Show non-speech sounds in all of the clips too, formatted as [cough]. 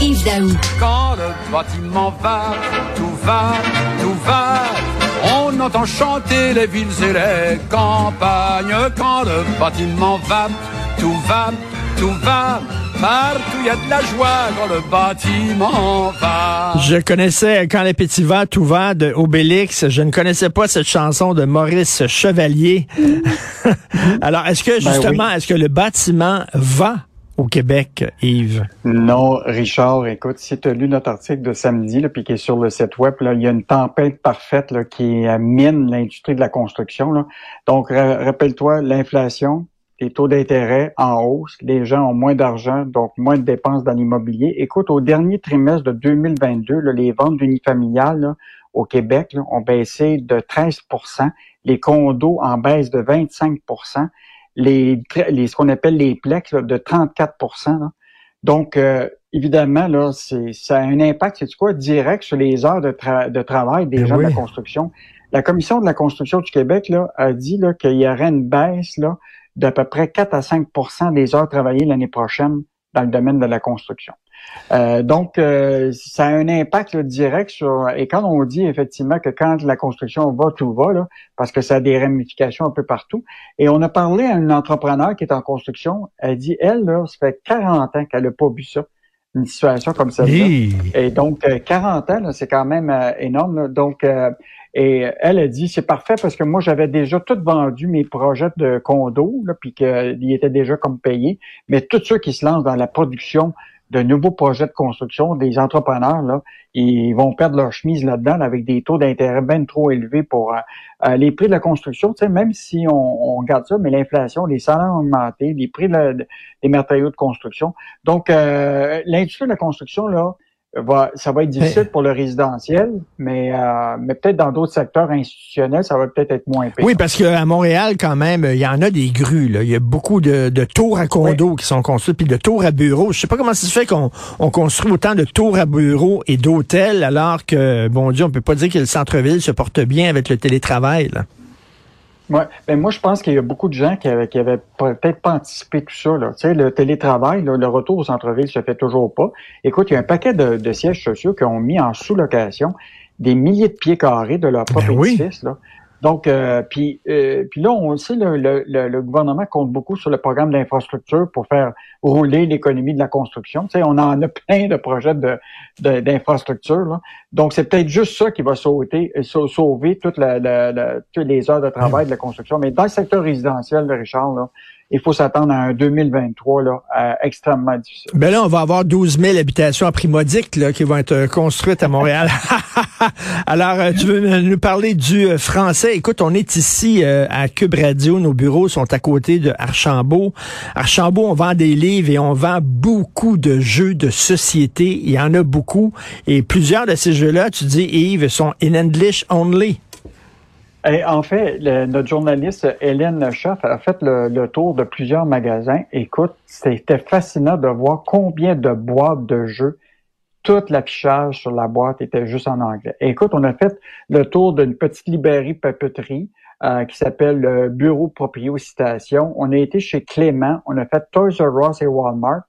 Yves Daou. Quand le bâtiment va, tout va, tout va. On entend chanter les villes et les campagnes. Quand le bâtiment va, tout va, tout va. Partout il y a de la joie quand le bâtiment va. Je connaissais Quand les petits va, tout va de Obélix. Je ne connaissais pas cette chanson de Maurice Chevalier. [laughs] Alors, est-ce que Ben justement, est-ce que le bâtiment va au Québec, Yves? Non, Richard, écoute, si tu as lu notre article de samedi, là, puis qui est sur le site web, là, il y a une tempête parfaite là, qui mine l'industrie de la construction. Là. Donc, ra- rappelle-toi, l'inflation, les taux d'intérêt en hausse, les gens ont moins d'argent, donc moins de dépenses dans l'immobilier. Écoute, au dernier trimestre de 2022, là, les ventes d'unifamiliales là, au Québec là, ont baissé de 13% les condos en baisse de 25 les, les ce qu'on appelle les plex là, de 34 là. Donc, euh, évidemment, là, c'est, ça a un impact, c'est quoi, direct sur les heures de, tra- de travail des Ben gens de la construction. La Commission de la construction du Québec là, a dit là, qu'il y aurait une baisse là, d'à peu près 4 à 5% des heures travaillées l'année prochaine dans le domaine de la construction. Euh, donc, euh, ça a un impact là, direct sur... Et quand on dit effectivement que quand la construction va, tout va, là, parce que ça a des ramifications un peu partout. Et on a parlé à une entrepreneur qui est en construction. Elle dit, elle, là, ça fait 40 ans qu'elle n'a pas vu ça, une situation comme celle-là. Et donc, euh, 40 ans, là, c'est quand même euh, énorme. là. Donc, euh, et elle a dit, c'est parfait parce que moi, j'avais déjà tout vendu mes projets de condo, là, puis qu'ils étaient déjà comme payés. Mais tous ceux qui se lancent dans la production de nouveaux projets de construction, des entrepreneurs, là, ils vont perdre leur chemise là-dedans là, avec des taux d'intérêt bien trop élevés pour euh, euh, les prix de la construction. Tu sais, même si on, on regarde ça, mais l'inflation, les salaires ont augmenté, les prix de- des matériaux de construction. Donc, euh, l'industrie de la construction, là, va, ça va être difficile pour le résidentiel, mais, euh, mais peut-être dans d'autres secteurs institutionnels, ça va peut-être être moins pire. Oui, parce qu'à Montréal, quand même, il y en a des grues. Là. Il y a beaucoup de, de tours à condos qui sont construits, puis de tours à bureaux. Je sais pas comment ça se fait qu'on on construit autant de tours à bureaux et d'hôtels, alors que, bon Dieu, on peut pas dire que le centre-ville se porte bien avec le télétravail. Là. Ouais. Ben moi, je pense qu'il y a beaucoup de gens qui avaient, qui avaient peut-être pas anticipé tout ça. Là. Tu sais, le télétravail, là, le retour au centre-ville se fait toujours pas. Écoute, il y a un paquet de, de sièges sociaux qui ont mis en sous-location des milliers de pieds carrés de leur propre Ben oui. édifice. Là. Donc, euh, puis, euh, puis là, on le sait, le, le, le, gouvernement compte beaucoup sur le programme d'infrastructure pour faire rouler l'économie de la construction. Tu sais, on en a [laughs] plein de projets de, de- d'infrastructure. là. Donc, c'est peut-être juste ça qui va sauter, euh, sau- sauver toute la, la- la- toutes les heures de travail de la construction. Mais dans le secteur résidentiel, Richard, là, il faut s'attendre à un 2023 là, extrêmement difficile. Ben là, on va avoir 12 000 habitations à prix modique là, qui vont être euh, construites à Montréal. [laughs] Alors, euh, tu veux nous parler du euh, français? Écoute, on est ici euh, à Cube Radio. Nos bureaux sont à côté de Archambault. Archambault, on vend des livres et on vend beaucoup de jeux de société. Il y en a beaucoup. Et plusieurs de ces jeux-là, tu dis, Yves, sont in English only. En fait, le- notre journaliste Hélène Schaff a fait le, tour de plusieurs magasins. Écoute, c'était fascinant de voir combien de boîtes de jeux, tout l'affichage sur la boîte était juste en anglais. Écoute, on a fait le tour d'une petite librairie papeterie euh, qui s'appelle le Bureau Proprio Citation. On a été chez Clément, on a fait Toys R Us et Walmart.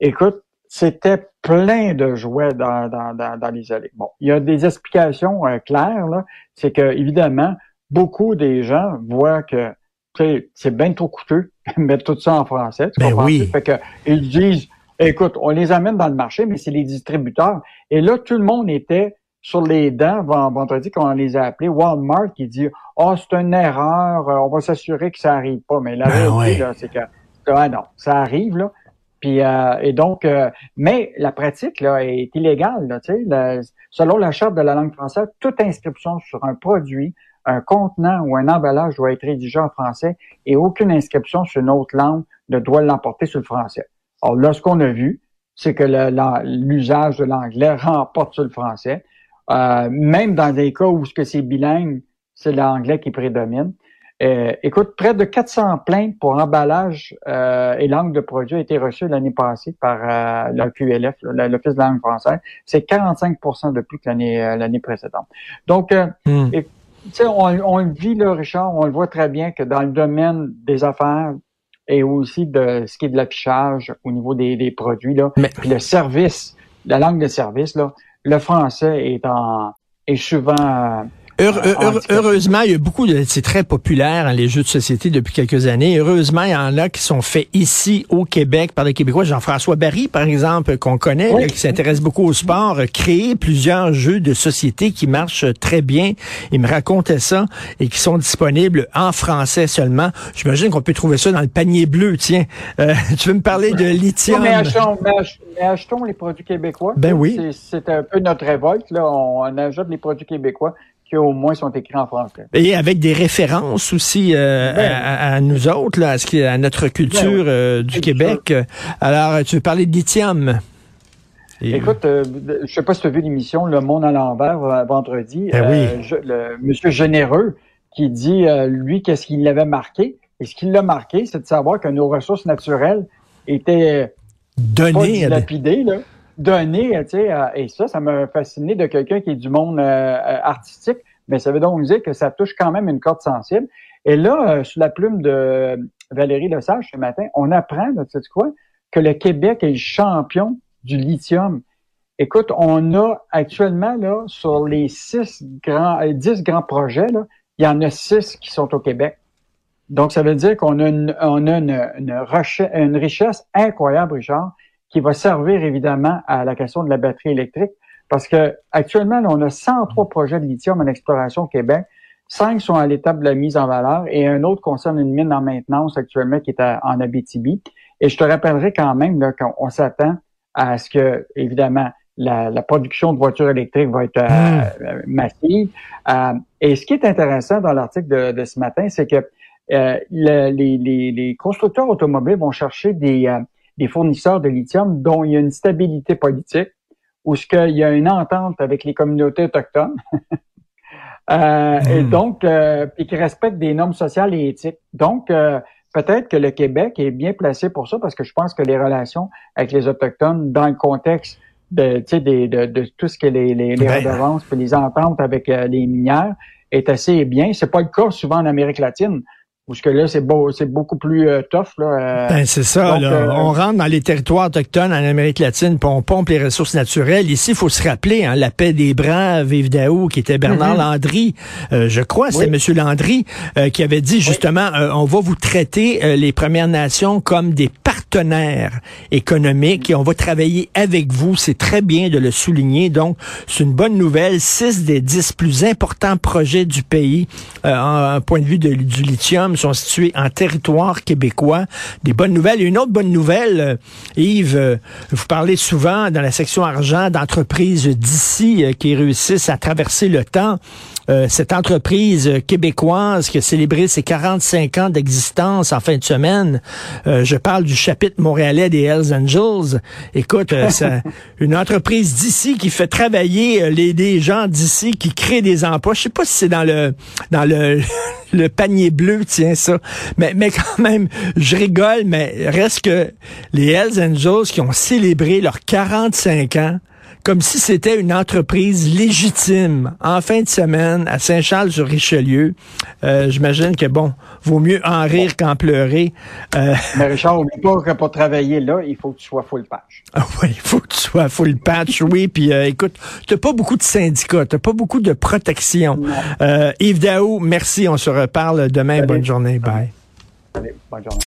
Écoute, c'était plein de jouets dans, dans, dans, dans les allées. Bon, il y a des explications euh, claires, là. C'est que, évidemment, beaucoup des gens voient que c'est bien trop coûteux de mettre tout ça en français. Tu Ben oui. Fait que ils disent écoute, on les amène dans le marché, mais c'est les distributeurs. Et là, tout le monde était sur les dents vend- vendredi quand on les a appelés. Walmart qui dit Oh, c'est une erreur, euh, on va s'assurer que ça arrive pas. Mais la Ben réalité, là, c'est que ah non, ça arrive, là. Puis euh, et donc, euh, mais la pratique là est illégale. Là, selon la charte de la langue française, toute inscription sur un produit, un contenant ou un emballage doit être rédigé en français et aucune inscription sur une autre langue ne doit l'emporter sur le français. Alors là, ce qu'on a vu, c'est que l'usage de l'anglais [laughs] remporte sur le français. Euh, même dans des cas où ce que c'est bilingue, c'est l'anglais qui prédomine. Euh, écoute, près de 400 plaintes pour emballage euh, et langue de produit a été reçues l'année passée par euh, le QLF, l'Office de la langue française. C'est 45% de plus que l'année euh, l'année précédente. Donc, euh, Hmm. on, on le vit là, Richard, on le voit très bien que dans le domaine des affaires et aussi de ce qui est de l'affichage au niveau des, des produits, là, Mais- puis le service la langue de service, là, le français est en est souvent heureusement, il y a beaucoup de, c'est très populaire, hein, les jeux de société depuis quelques années. Heureusement, il y en a qui sont faits ici au Québec par des Québécois. Jean-François Barry, par exemple, qu'on connaît, qui s'intéresse beaucoup au sport, a créé plusieurs jeux de société qui marchent très bien. Il me racontait ça et qui sont disponibles en français seulement. J'imagine qu'on peut trouver ça dans le panier bleu. Tiens, euh, [laughs] tu veux me parler de lithium? mais, achetons, les produits québécois. Ben oui. C'est un peu notre révolte. Là. On, on ajoute les produits québécois qui au moins sont écrits en français. Et avec des références aussi euh, ben à, nous autres, là, à, ce à notre culture ben euh, du Québec. Alors, tu veux parler de lithium? Écoute, euh, je sais pas si tu as vu l'émission Le Monde à l'envers vendredi. Ben oui. le Monsieur Généreux qui dit, lui, qu'est-ce qu'il l'avait marqué? Et ce qui l'a marqué, c'est de savoir que nos ressources naturelles étaient données, dilapidées, là donner, tu sais, et ça, ça m'a fasciné de quelqu'un qui est du monde euh, euh, artistique, mais ça veut donc dire que ça touche quand même une corde sensible. Et là, euh, sous la plume de Valérie Lesage ce matin, on apprend, tu sais quoi, que le Québec est champion du lithium. Écoute, on a actuellement, là, sur les six grands, dix grands projets, là, il y en a six qui sont au Québec. Donc, ça veut dire qu'on a une, on a une, une richesse incroyable, Richard, qui va servir évidemment à la question de la batterie électrique. Parce que actuellement, on a 103 projets de lithium en exploration au Québec. Cinq sont à l'étape de la mise en valeur et un autre concerne une mine en maintenance actuellement qui est en Abitibi. Et je te rappellerai quand même qu'on s'attend à ce que, évidemment, la, production de voitures électriques va être euh, hmm. euh, massive. Euh, et ce qui est intéressant dans l'article de, ce matin, c'est que les, les, constructeurs automobiles vont chercher des, des fournisseurs de lithium dont il y a une stabilité politique, ou ce qu'il y a une entente avec les communautés autochtones, [laughs] euh, et hmm. donc, euh, et qui respectent des normes sociales et éthiques. Donc, euh, peut-être que le Québec est bien placé pour ça, parce que je pense que les relations avec les autochtones, dans le contexte de, de, de, de tout ce que les, les, les ben, redevances, puis les ententes avec les minières, est assez bien. C'est pas le cas souvent en Amérique latine. Parce que là, c'est beau, c'est beaucoup plus euh, tough. Là, euh. ben, c'est ça. Euh, on rentre dans les territoires autochtones en Amérique latine, puis on pompe les ressources naturelles. Ici, il faut se rappeler, hein, la paix des Braves, Daou, qui était Bernard mm-hmm. Landry, je crois, c'est Monsieur Landry, qui avait dit justement, on va vous traiter les Premières Nations comme des partenaires économiques et on va travailler avec vous. C'est très bien de le souligner. Donc, c'est une bonne nouvelle. Six des dix plus importants projets du pays, en, point de vue de, du lithium, sont situés en territoire québécois. Des bonnes nouvelles. Et une autre bonne nouvelle, euh, Yves, euh, vous parlez souvent dans la section argent d'entreprises d'ici euh, qui réussissent à traverser le temps. cette entreprise québécoise qui a célébré ses 45 ans d'existence en fin de semaine, je parle du chapitre montréalais des Hells Angels. Écoute, c'est [laughs] une entreprise d'ici qui fait travailler les, des gens d'ici qui créent des emplois. Je sais pas si c'est dans le dans le [laughs] le panier bleu, tiens ça. Mais, mais quand même, je rigole, mais reste que les Hells Angels qui ont célébré leurs 45 ans, comme si c'était une entreprise légitime en fin de semaine à Saint-Charles-sur-Richelieu. Euh, J'imagine que, bon, vaut mieux en rire qu'en pleurer. Euh... Mais Richard, oublie pas que pour travailler là, il faut que tu sois full patch. [laughs] Ah oui, il faut que tu sois full patch, oui. Puis euh, écoute, t'as pas beaucoup de syndicats, t'as pas beaucoup de protection. Euh, Yves Daou, merci, on se reparle demain. Bonne journée, bye. Allez, bonne journée.